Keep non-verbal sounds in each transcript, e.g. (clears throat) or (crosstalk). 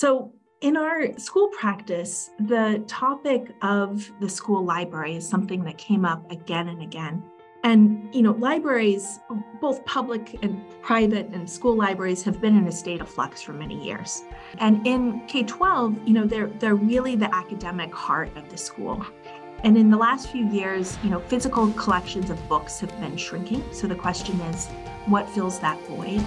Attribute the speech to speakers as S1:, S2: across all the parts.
S1: So, in our school practice, the topic of the school library is something that came up again and again. And, you know, libraries, both public and private and school libraries have been in a state of flux for many years. And in K 12, you know, they're, they're really the academic heart of the school. And in the last few years, you know, physical collections of books have been shrinking. So the question is, what fills that void?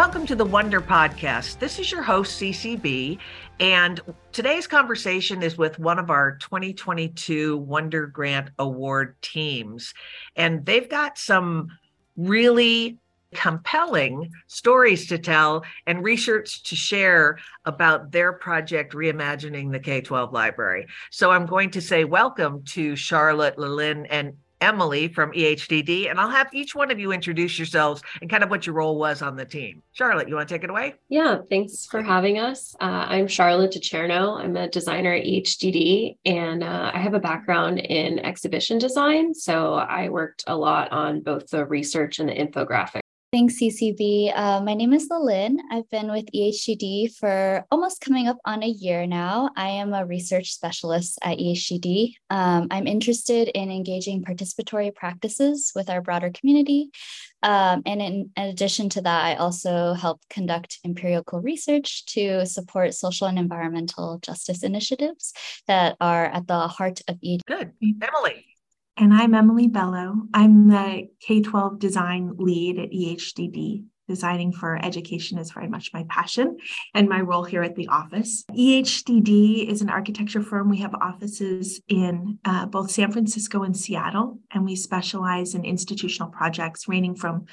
S2: Welcome to the Wonder Podcast. This is your host, CCB, and today's conversation is with one of our 2022 Wonder Grant Award teams. And they've got some really compelling stories to tell and research to share about their project reimagining the K 12 library. So I'm going to say welcome to Charlotte, Lalyn, and Emily from EHDD, and I'll have each one of you introduce yourselves and kind of what your role was on the team. Charlotte, you want to take it away?
S3: Yeah, thanks for having us. Uh, I'm Charlotte D'Acierno. I'm a designer at EHDD, and uh, I have a background in exhibition design. So I worked a lot on both the research and the infographic
S4: Thanks, CCB. Uh, my name is Lalyn. I've been with EHDD for almost coming up on a year now. I am a research specialist at EHDD. Um, I'm interested in engaging participatory practices with our broader community. Um, and in, in, addition to that, I also help conduct empirical research to support social and environmental justice initiatives that are at the heart of EHDD.
S2: Good. Emily.
S1: And I'm Emily Bello. I'm the K 12 design lead at EHDD. Designing for education is very much my passion and my role here at the office. EHDD is an architecture firm. We have offices in uh, both San Francisco and Seattle, and we specialize in institutional projects ranging from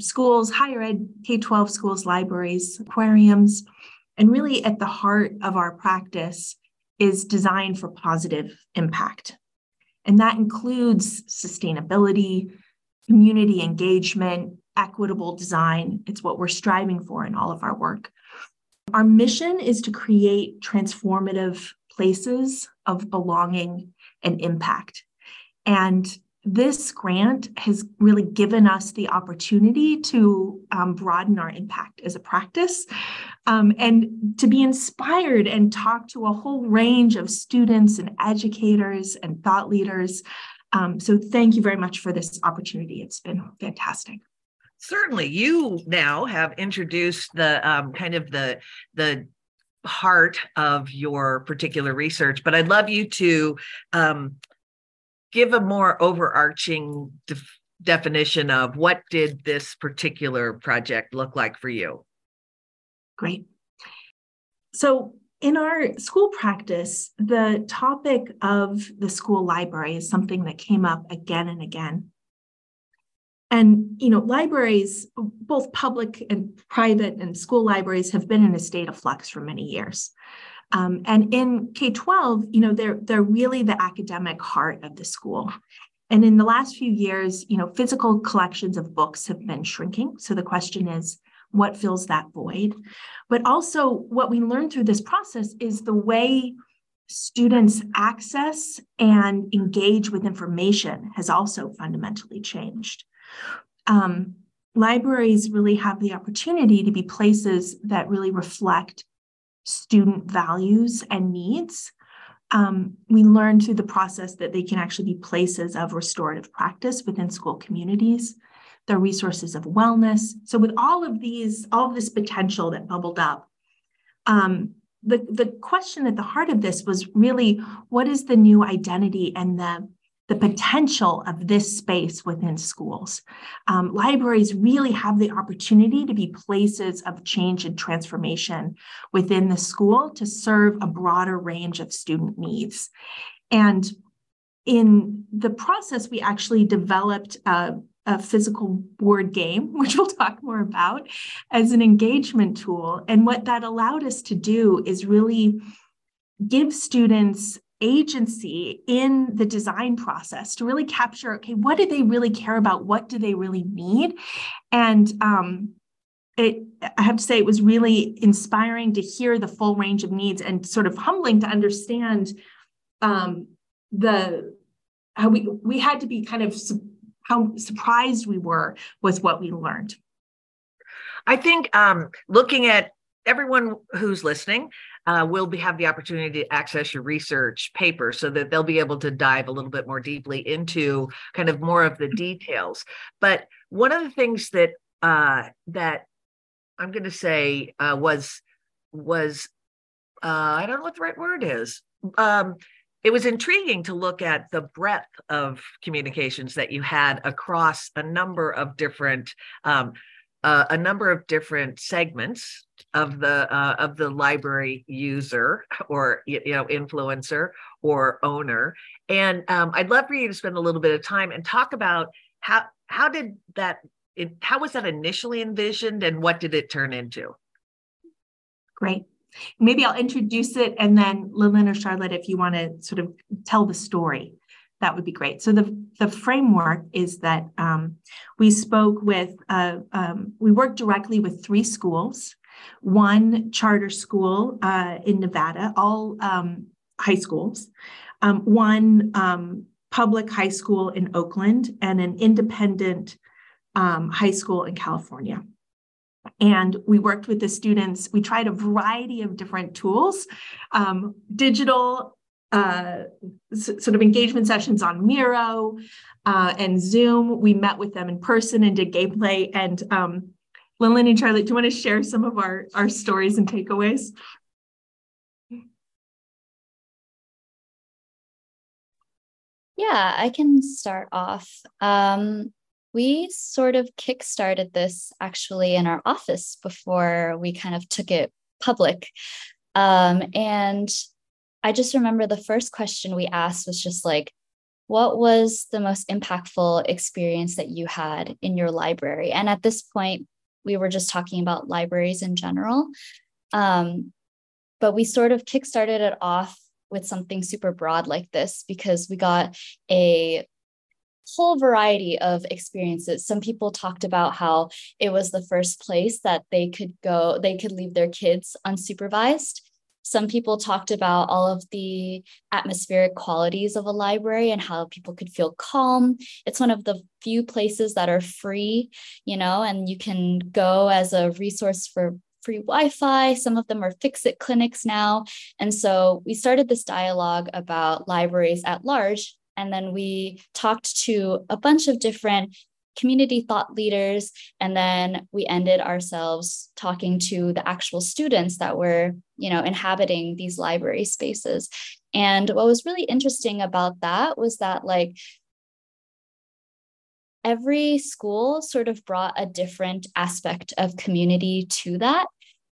S1: schools, higher ed, K 12 schools, libraries, aquariums. And really, at the heart of our practice is design for positive impact. And that includes sustainability, community engagement, equitable design. It's what we're striving for in all of our work. Our mission is to create transformative places of belonging and impact. And this grant has really given us the opportunity to um, broaden our impact as a practice um, and to be inspired and talk to a whole range of students and educators and thought leaders. Um, so, thank you very much for this opportunity. It's been fantastic.
S2: Certainly, you now have introduced the um, kind of the the heart of your particular research, but I'd love you to um, give a more overarching def- definition of what did this particular project look like for you?
S1: Great. So in our school practice the topic of the school library is something that came up again and again. And you know libraries both public and private and school libraries have been in a state of flux for many years um, and in K 12, you know, they're, they're really the academic heart of the school. And in the last few years, you know, physical collections of books have been shrinking. So the question is, what fills that void? But also, what we learned through this process is the way students access and engage with information has also fundamentally changed. Um, libraries really have the opportunity to be places that really reflect student values and needs. Um, we learned through the process that they can actually be places of restorative practice within school communities. They're resources of wellness. So, with all of these, all of this potential that bubbled up, um, the, the question at the heart of this was really what is the new identity and the the potential of this space within schools. Um, libraries really have the opportunity to be places of change and transformation within the school to serve a broader range of student needs. And in the process, we actually developed a, a physical board game, (laughs) which we'll talk more about, as an engagement tool. And what that allowed us to do is really give students agency in the design process to really capture okay what do they really care about what do they really need and um, it, I have to say, it was really inspiring to hear the full range of needs and sort of humbling to understand um, the how we we had to be kind of su- how surprised we were with what we learned.
S2: I think um, looking at everyone who's listening uh, will be, have the opportunity to access your research paper so that they'll be able to dive a little bit more deeply into kind of more of the details. But one of the things that uh, that I'm going to say uh, was was uh, I don't know what the right word is. Um, it was intriguing to look at the breadth of communications that you had across a number of different um, uh, a number of different segments of the uh, of the library user or you know influencer or owner. And um, i'd love for you to spend a little bit of time and talk about how how did that how was that initially envisioned and what did it turn into?
S1: Great. Maybe i'll introduce it and then lillian or charlotte if you want to sort of tell the story that would be great. So the, the framework is that um, we spoke with, uh, um, we worked directly with three schools, one charter school uh, in Nevada, all um, high schools, um, one um, public high school in Oakland, and an independent um, high school in California. And we worked with the students. We tried a variety of different tools, digital uh, sort of engagement sessions on Miro uh, and Zoom. We met with them in person and did gameplay. And um, Lillian and Charlotte, do you want to share some of our, our stories and takeaways?
S4: Yeah, I can start off. Um, we sort of kickstarted this actually in our office before we kind of took it public. Um, and I just remember the first question we asked was just like, what was the most impactful experience that you had in your library? And at this point, we were just talking about libraries in general. Um, but we sort of kickstarted it off with something super broad like this because we got a whole variety of experiences. Some people talked about how it was the first place that they could go, they could leave their kids unsupervised. Some people talked about all of the atmospheric qualities of a library and how people could feel calm. It's one of the few places that are free, you know, and you can go as a resource for free Wi Fi. Some of them are fix it clinics now. And so we started this dialogue about libraries at large. And then we talked to a bunch of different community thought leaders. And then we ended ourselves talking to the actual students that were, you know, inhabiting these library spaces. And what was really interesting about that was that, like, every school sort of brought a different aspect of community to that.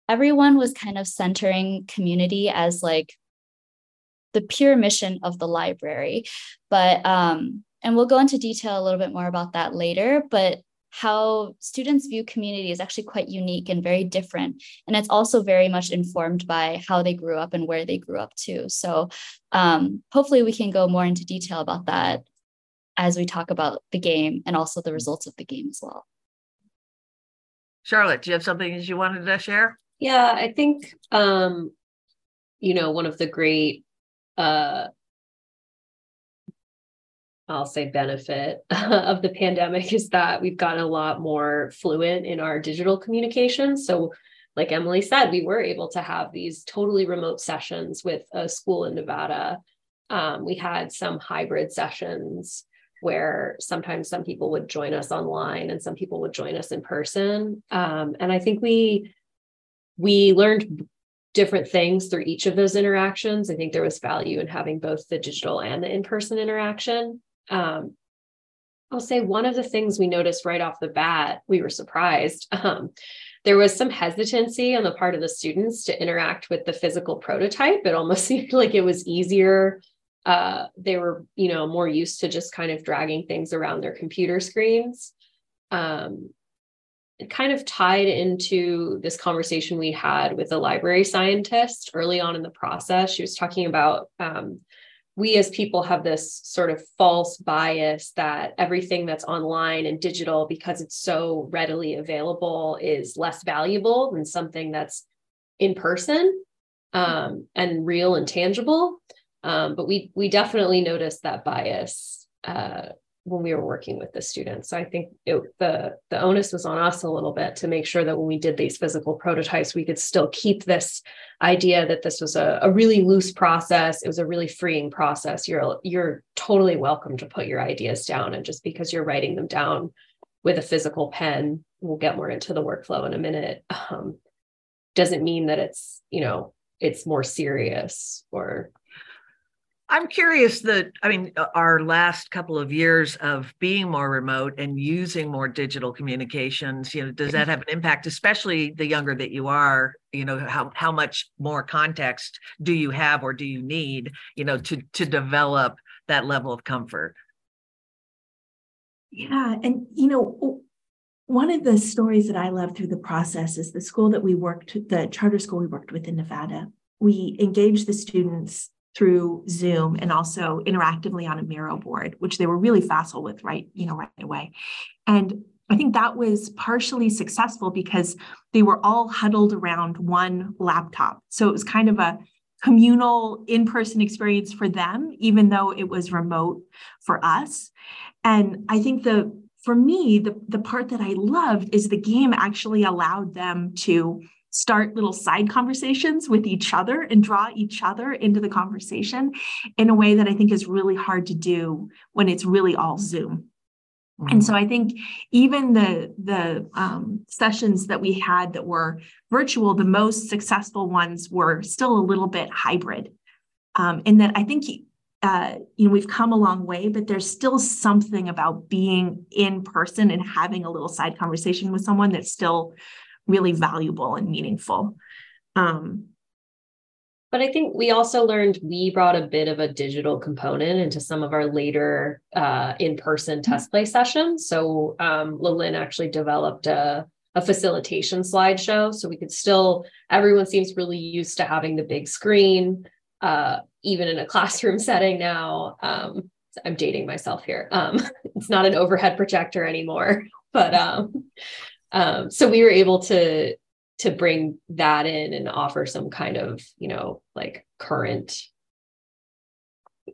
S4: Everyone was kind of centering community as like the pure mission of the library. But um, and we'll go into detail a little bit more about that later, but how students view community is actually quite unique and very different. And it's also very much informed by how they grew up and where they grew up too. So um, hopefully we can go more into detail about that as we talk about the game and also the results of the game as well.
S2: Charlotte, do you have something that you wanted to share?
S3: Yeah, I think um, you know, one of the great uh I'll say benefit (laughs) of the pandemic is that we've gotten a lot more fluent in our digital communication. So, like Emily said, we were able to have these totally remote sessions with a school in Nevada. Um, we had some hybrid sessions where sometimes some people would join us online and some people would join us in person. Um, and I think we we learned different things through each of those interactions. I think there was value in having both the digital and the in-person interaction um, I'll say one of the things we noticed right off the bat, we were surprised. (laughs) Um, there was some hesitancy on the part of the students to interact with the physical prototype. It almost (laughs) seemed like it was easier. Uh, they were, you know, more used to just kind of dragging things around their computer screens. Um, it kind of tied into this conversation we had with a library scientist early on in the process. She was talking about um, we as people have this sort of false bias that everything that's online and digital because it's so readily available is less valuable than something that's in person um, and real and tangible. Um, but we we definitely notice that bias uh, when we were working with the students. So I think it, the the onus was on us a little bit to make sure that when we did these physical prototypes, we could still keep this idea that this was a, a really loose process. It was a really freeing process. You're you're totally welcome to put your ideas down, and just because you're writing them down with a physical pen, we'll get more into the workflow in a minute. Um, doesn't mean that it's you know it's more serious or
S2: I'm curious that, I mean, uh, our last couple of years of being more remote and using more digital communications, you know, does that have an impact, especially the younger that you are? You know, how, how much more context do you have or do you need, you know, to, to develop that level of comfort?
S1: Yeah. And, you know, one of the stories that I love through the process is the school that we worked, the charter school we worked with in Nevada. We engaged the students through Zoom and also interactively on a Miro board, which they were really facile with right, you know, right away. And I think that was partially successful because they were all huddled around one laptop. So it was kind of a communal in-person experience for them, even though it was remote for us. And I think the for me, the, the part that I loved is the game actually allowed them to start little side conversations with each other and draw each other into the conversation in a way that I think is really hard to do when it's really all Zoom. Mm-hmm. And so I think even the the um, sessions that we had that were virtual, the most successful ones were still a little bit hybrid. Um, in that I think uh, you know we've come a long way, but there's still something about being in person and having a little side conversation with someone that's still really valuable and meaningful. Um,
S3: but I think we also learned we brought a bit of a digital component into some of our later uh, in-person mm-hmm. test play sessions. So um, actually developed a, a facilitation slideshow, so we could still. Everyone seems really used to having the big screen, uh, even in a (laughs) classroom setting now. Um, I'm dating myself here. Um, (laughs) it's not an overhead projector anymore, but um, um, so we were able to to bring that in and offer some kind of you know like current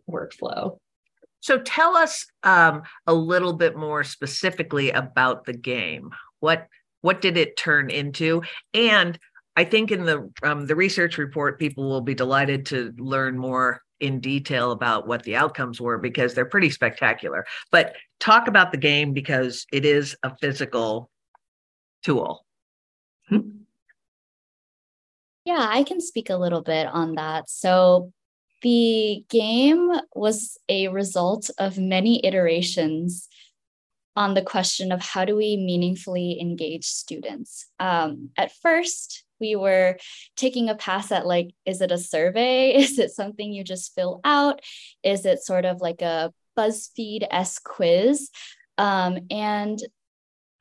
S3: workflow.
S2: So tell us um, a little bit more specifically about the game. What what did it turn into? And i think in the um, the research report people will be delighted to learn more in detail about what the outcomes were because they're pretty spectacular. But talk about the game because it is a physical tool.
S4: Hmm? Yeah, I can speak a little bit on that. So, the game was a result of many iterations on the question of how do we meaningfully engage students. Um, at first, we were taking a pass at like, is it a survey? (laughs) Is it something you just fill out? Is it sort of like a BuzzFeed s quiz? Um, and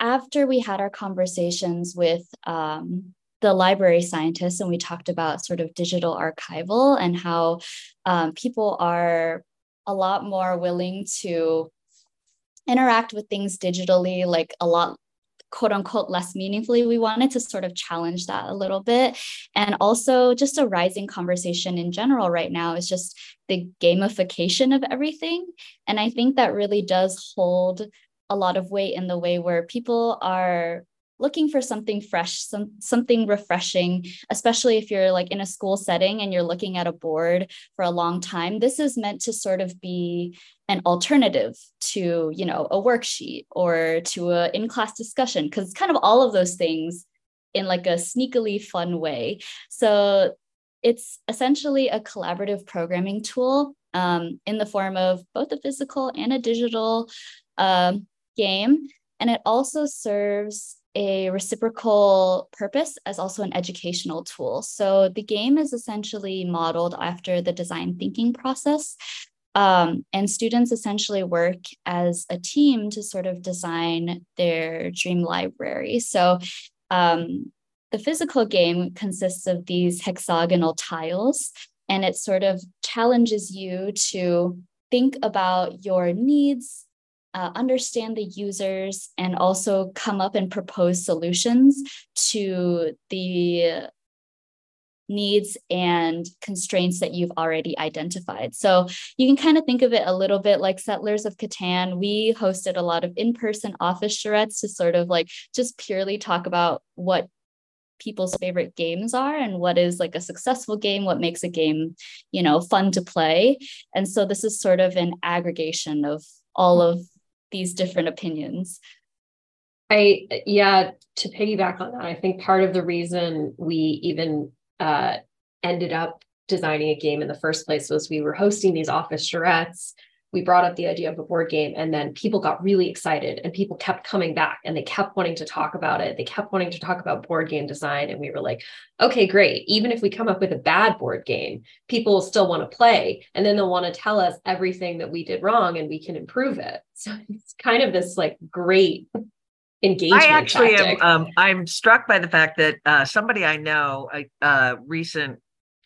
S4: after we had our conversations with um, the library scientists and we talked about sort of digital archival and how um, people are a lot more willing to interact with things digitally like a lot quote unquote less meaningfully we wanted to sort of challenge that a little bit. And also just a rising conversation in general right now is just the gamification of everything. And i think that really does hold a lot of weight in the way where people are looking for something fresh some something refreshing especially if you're like in a school setting and you're looking at a board for a long time. This is meant to sort of be an alternative to you know a worksheet or to a in-class discussion because it's kind of all of those things in like a sneakily fun way. So it's essentially a collaborative programming tool um, in the form of both a physical and a digital um, game. And it also serves a reciprocal purpose as also an educational tool. So the game is essentially modeled after the design thinking process. Um, and students essentially work as a team to sort of design their dream library. So um, the physical game consists of these hexagonal tiles and it sort of challenges you to think about your needs uh, understand the users and also come up and propose solutions to the needs and constraints that you've already identified. So you can kind of think of it a little bit like Settlers of Catan. We hosted a lot of in person office charrettes to sort of like just purely talk about what people's favorite games are and what is like a successful game what makes a game you know fun to play and so this is sort of an aggregation of all of these different opinions
S3: i yeah to piggyback on that i think part of the reason we even uh, ended up designing a game in the first place was we were hosting these office charrettes. We brought up the idea of a board game, and then people got really excited, and people kept coming back and they kept wanting to talk about it. They kept wanting to talk about board game design. And we were like, okay, great. Even if we come up with a bad board game, people will still want to play. And then they'll want to tell us everything that we did wrong and we can improve it. (laughs) So it's kind of this like great engagement. I
S2: actually
S3: tactic.
S2: am. Um, I'm struck by the fact that uh, somebody I know, a, a, recent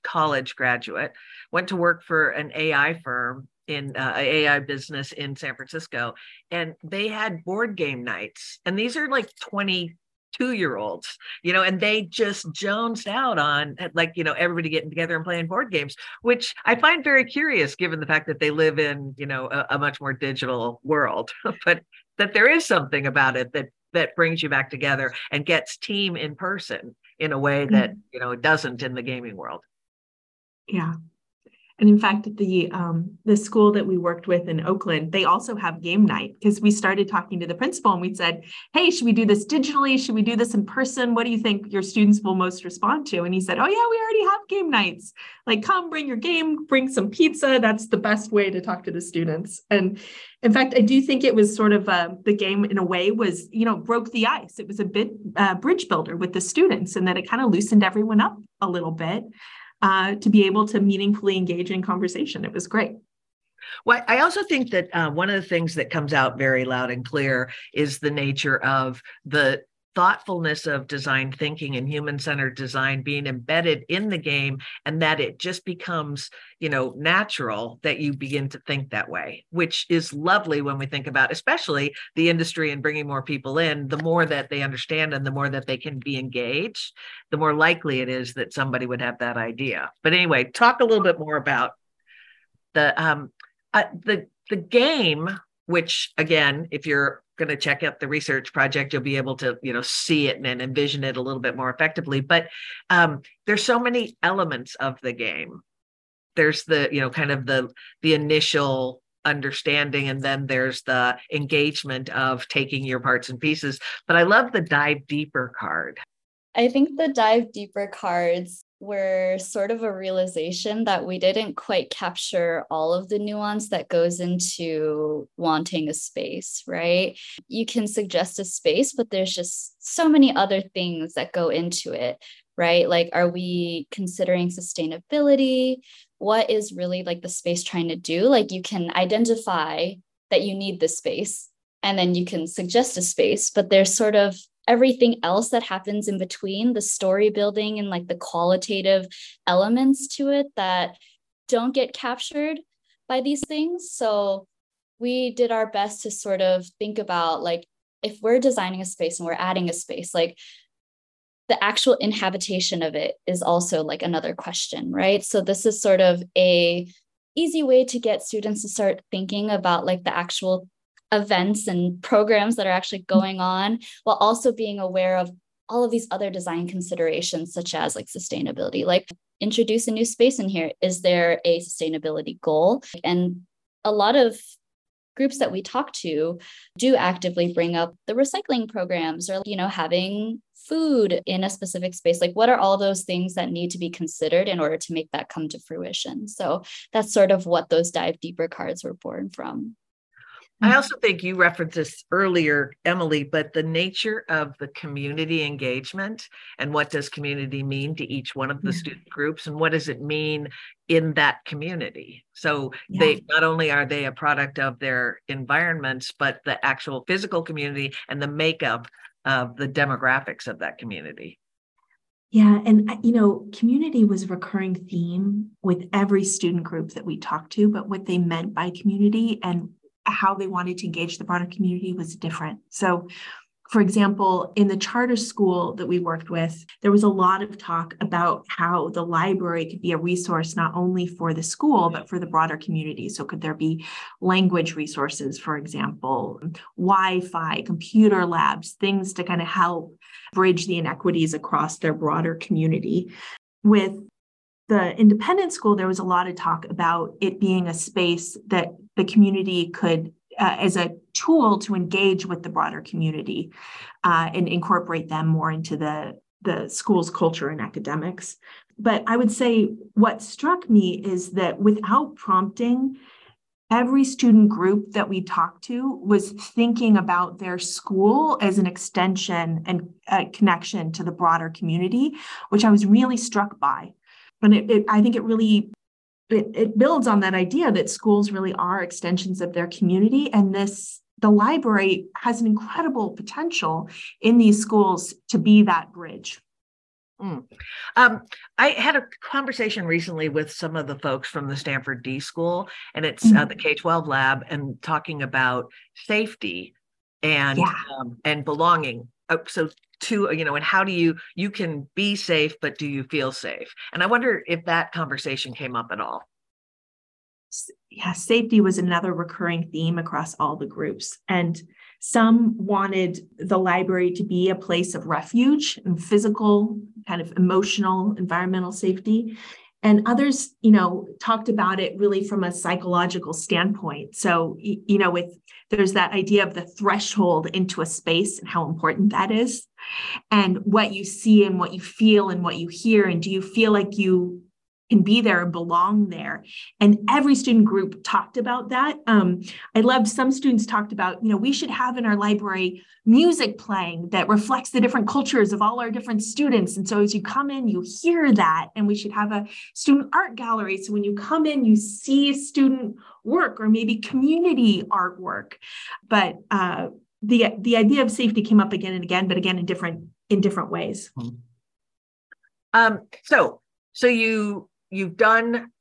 S2: college graduate, went to work for an AI firm in uh, AI business in San Francisco, and they had board game nights, and these are like 22 year olds, you know, and they just jonesed out on like, you know, everybody getting together and playing board games, which I find very curious given the fact that they live in, you know, a, a much more digital world. (laughs) but that there is something about it that that brings you back together and gets team in person in a way that mm-hmm. you know it doesn't in the gaming world
S1: yeah and in fact, the um, the school that we worked with in Oakland, they also have game night because we started talking to the principal and we said, "Hey, should we do this digitally? Should we do this in person? What do you think your students will most respond to?" And he said, "Oh yeah, we already have game nights. Like, come bring your game, bring some pizza. That's the best way to talk to the students." And in fact, I do think it was sort of uh, the game in a way was you know broke the ice. It was a bit uh, bridge builder with the students, and that it kind of loosened everyone up a little bit uh, to be able to meaningfully engage in conversation. It was great.
S2: Well, I also think that uh, one of the things that comes out very loud and clear is the nature of the thoughtfulness of design thinking and human centered design being embedded in the game and that it just becomes you know natural that you begin to think that way which is lovely when we think about especially the industry and bringing more people in the more that they understand and the more that they can be engaged the more likely it is that somebody would have that idea. But anyway talk a little bit more about the um uh, the the game which again if you're going to check out the research project. You'll be able to you know see it and, envision it a little bit more effectively. But um, there's so many elements of the game. There's the you know kind of the the initial understanding and then there's the engagement of taking your parts and pieces. But i love the dive deeper card.
S4: I think the dive deeper cards were sort of a realization that we didn't quite capture all of the nuance that goes into wanting a space, right? You can suggest a space, but there's just so many other things that go into it, right? Like, are we considering sustainability? What is really like the space trying to do? Like, you can identify that you need the space and then you can suggest a space, but there's sort of everything else that happens in between the story building and like the qualitative elements to it that don't get captured by these things. So we did our best to sort of think about like if we're designing a space and we're adding a space like the actual inhabitation of it is also like another question right? So this is sort of a easy way to get students to start thinking about like the actual events and programs that are actually going on while also being aware of all of these other design considerations such as like sustainability. Like introduce a new space in here. Is there a sustainability goal? And a lot of groups that we talk to do actively bring up the recycling programs or you know having food in a specific space. Like what are all those things that need to be considered in order to make that come to fruition? So that's sort of what those dive deeper cards were born from
S2: I mm-hmm. also think you referenced this earlier, Emily, but the nature of the community engagement and what does community mean to each one of the yeah. student groups and what does it mean in that community? So yeah. they not only are they a product of their environments, but the actual physical community and the makeup of the demographics of that community.
S1: Yeah, and you know, community was a recurring theme with every student group that we talked to, but what they meant by community and how they wanted to engage the broader community was different. So for example, in the charter school that we worked with, there was a lot of talk about how the library could be a resource not only for the school, but for the broader community. So, could there be language resources, for example, Wi Fi, computer labs, things to kind of help bridge the inequities across their broader community? With the independent school, there was a lot of talk about it being a space that the community could uh, as a tool to engage with the broader community uh, and incorporate them more into the the school's culture and academics. But I would say what struck me is that without prompting, every student group that we talked to was thinking about their school as an extension and a connection to the broader community, which I was really struck by. And it, it, I think it really it, it builds on that idea that schools really are extensions of their community and this the library has an incredible potential in these schools to be that bridge
S2: Mm. Um, I had a conversation recently with some of the folks from the Stanford D School, and it's mm. uh, the K twelve lab, and talking about safety and yeah. um, and belonging. Uh, so to you know and how do you you can be safe but do you feel safe? And i wonder if that conversation came up at all.
S1: Yeah safety was another recurring theme across all the groups and some wanted the library to be a place of refuge and physical kind of emotional environmental safety and others you know talked about it really from a psychological standpoint. So you know with there's that idea of the threshold into a space and how important that is. And what you see and what you feel and what you hear and do you feel like you can be there and belong there. And every student group talked about that. Um, I loved some students talked about, you know, we should have in our library music playing that reflects the different cultures of all our different students. And so as you come in, you hear that. And we should have a student art gallery. So when you come in, you see student work or maybe community artwork. But uh, the the idea of safety came up again and again, but again in different in different ways.
S2: Um, so so you you've done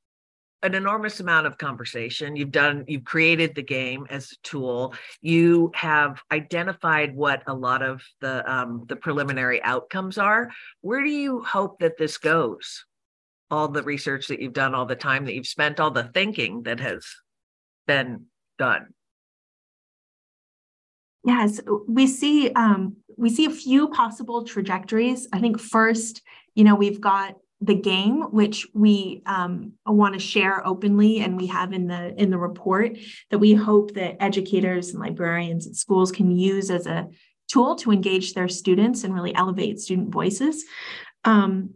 S2: an enormous amount of conversation. You've done you've created the game as a tool. You have identified what a lot of the um, the preliminary outcomes are. Where do you hope that this goes? All the research that you've done all the time that you've spent all the thinking that has been done?
S1: Yes we see um, we see a few possible trajectories. I think first you know we've got the game, which we um, want to share openly, and we have in the in the report that we hope that educators and librarians and schools can use as a tool to engage their students and really elevate student voices. Um,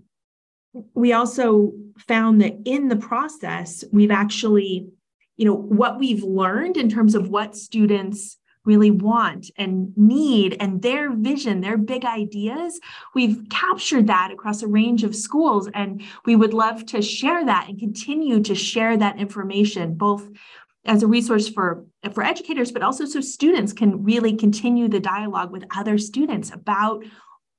S1: we also found that in the process, we've actually, you know, what we've learned in terms of what students really want and need and their vision, their big ideas. We've captured that across a range of schools, and we would love to share that and continue to share that information, both as a resource for, for educators, but also so students can really continue the dialogue with other students about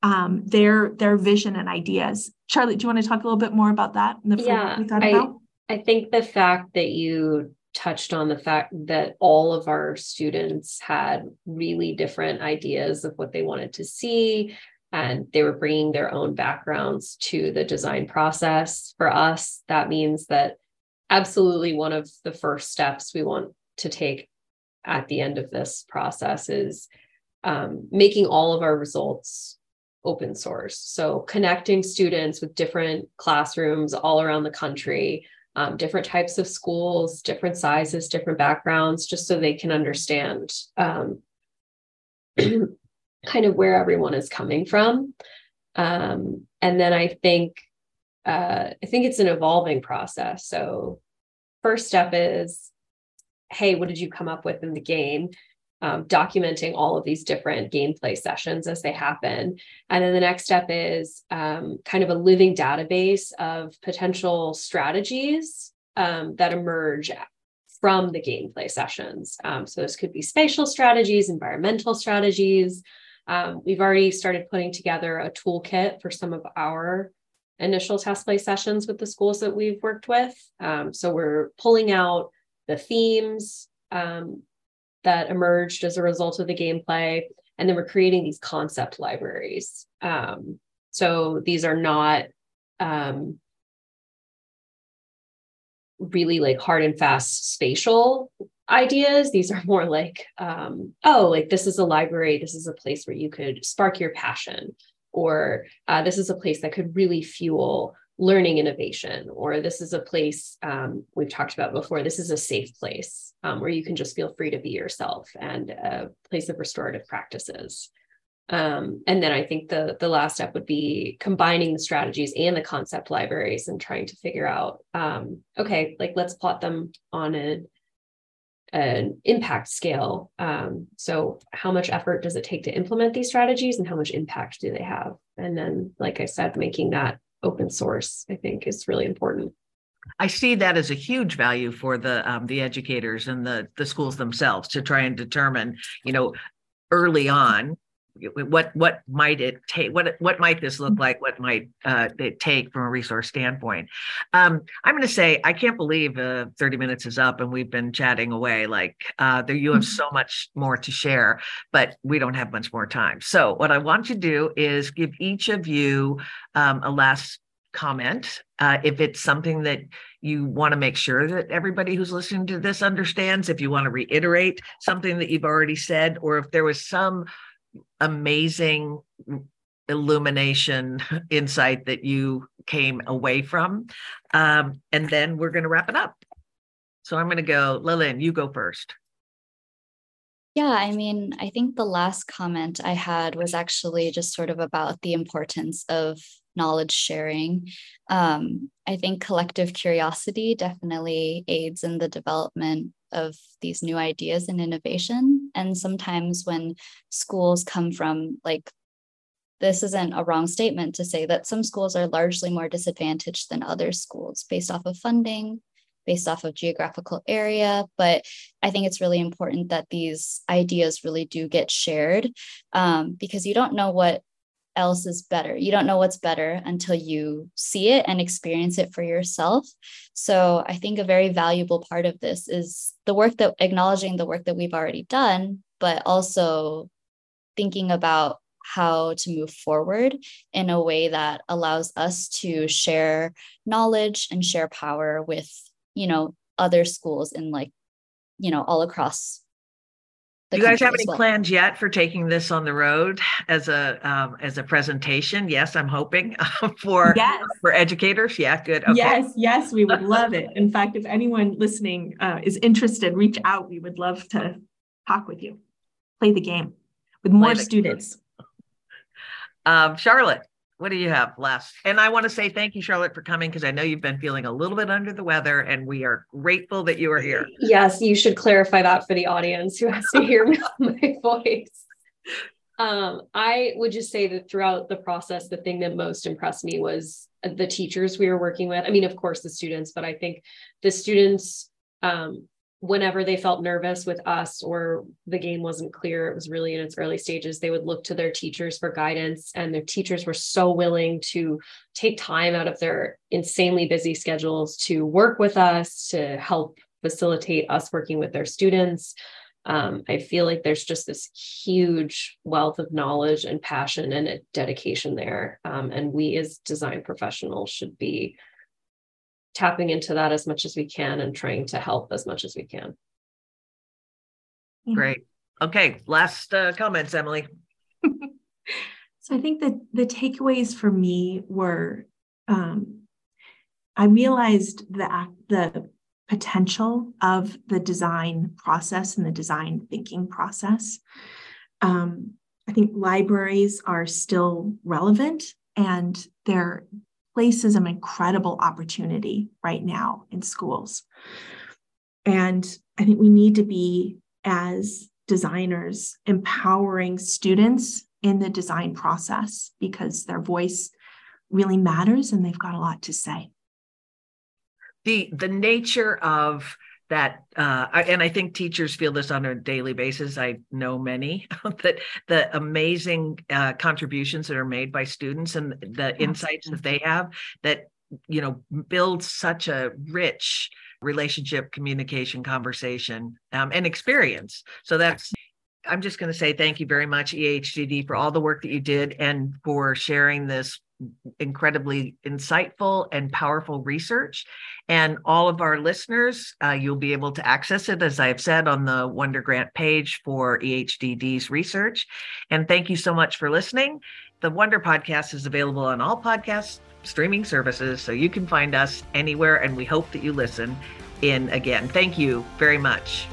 S1: um, their their vision and ideas. Charlotte, do you want to talk a little bit more about that?
S3: yeah, I, I think the fact that you touched on the fact that all of our students had really different ideas of what they wanted to see and they were bringing their own backgrounds to the design process for us. That means that absolutely one of the first steps we want to take at the end of this process is um, making all of our results open source. So connecting students with different classrooms all around the country um, different types of schools, different sizes, different backgrounds, just so they can understand um, (clears throat) kind of where everyone is coming from. Um, and then I think uh, I think it's an evolving process. So first step is, hey, what did you come up with in the game? Um, documenting all of these different gameplay sessions as they happen. And then the next step is um, kind of a living database of potential strategies um, that emerge from the gameplay sessions. Um, so this could be spatial strategies, environmental strategies, Um, we've already started putting together a toolkit for some of our initial test play sessions with the schools that we've worked with. Um, so we're pulling out the themes um, that emerged as a result of the gameplay, and then we're creating these concept libraries. Um, so these are not um, really like hard and fast spatial ideas. These are more like, um, oh, like this is a library, this is a place where you could spark your passion, or uh, this is a place that could really fuel learning innovation, or this is a place um, we've talked about before. This is a safe place um, where you can just feel free to be yourself and a place of restorative practices. Um, and then I think the the last step would be combining the strategies and the concept libraries and trying to figure out, um, okay, like let's plot them on an an impact scale. Um, so how much effort does it take to implement these strategies and how much impact do they have? And then, like I said, making that open source, I think is really important.
S2: I see that as a huge value for the um, the educators and the the schools themselves to try and determine, you know, early on what what might it take what what might this look like? What might uh, it take from a resource standpoint? Um, i'm going to say i can't believe uh, 30 minutes is up and we've been chatting away like uh, there you have mm-hmm. so much more to share but we don't have much more time. So what i want to do is give each of you um, a last comment uh, if it's something that you want to make sure that everybody who's listening to this understands if you want to reiterate something that you've already said or if there was some amazing illumination (laughs) insight that you came away from. Um, and then we're going to wrap it up. So I'm going to go, Lillian, you go first.
S4: Yeah, I mean, I think the last comment I had was actually just sort of about the importance of knowledge sharing. Um, I think collective curiosity definitely aids in the development of these new ideas and innovation. And sometimes when schools come from like, this isn't a wrong statement to say that some schools are largely more disadvantaged than other schools based off of funding, based off of geographical area. But I think it's really important that these ideas really do get shared um, because you don't know what else is better. You don't know what's better until you see it and experience it for yourself. So I think a very valuable part of this is the work that acknowledging the work that we've already done, but also thinking about how to move forward in a way that allows us to share knowledge and share power with, you know, other schools in like, you know, all across
S2: do you guys have any well. plans yet for taking this on the road as a um, as a presentation? Yes, I'm hoping (laughs) for yes. for educators. Yeah, good.
S1: Okay. Yes, yes, we would (laughs) love it. In fact, if anyone listening uh, is interested, reach out. We would love to talk with you, play the game with more students.
S2: Um, Charlotte, what do you have last? And I want to say thank you, Charlotte, for coming because I know you've been feeling a little bit under the weather, and we are grateful that you are here.
S3: Yes, you should clarify that for the audience who has to hear (laughs) my voice. Um, I would just say that throughout the process, the thing that most impressed me was the teachers we were working with. I mean, of course, the students, but I think the students um, whenever they felt nervous with us or the game wasn't clear, it was really in its early stages, they would look to their teachers for guidance. And their teachers were so willing to take time out of their insanely busy schedules to work with us, to help facilitate us working with their students. Um, I feel like there's just this huge wealth of knowledge and passion and dedication there. Um, and we as design professionals should be tapping into that as much as we can and trying to help as much as we can.
S2: Great. Okay, last uh, comments, Emily. (laughs)
S1: so I think that the takeaways for me were um, I realized the the potential of the design process and the design thinking process. Um, I think libraries are still relevant and they're places an incredible opportunity right now in schools. And I think we need to be, as designers, empowering students in the design process because their voice really matters and they've got a lot to say.
S2: The, the nature of that uh, and i think teachers feel this on a daily basis. I know many (laughs) that the amazing uh, contributions that are made by students and the insights that they have that you know build such a rich relationship communication conversation um, and experience. So that's i'm just going to say thank you very much EHDD for all the work that you did and for sharing this incredibly insightful and powerful research. And all of our listeners, uh, you'll be able to access it, as I've said, on the Wonder Grant page for EHDD's research. And thank you so much for listening. The Wonder Podcast is available on all podcast streaming services, so you can find us anywhere. And we hope that you listen in again. Thank you very much.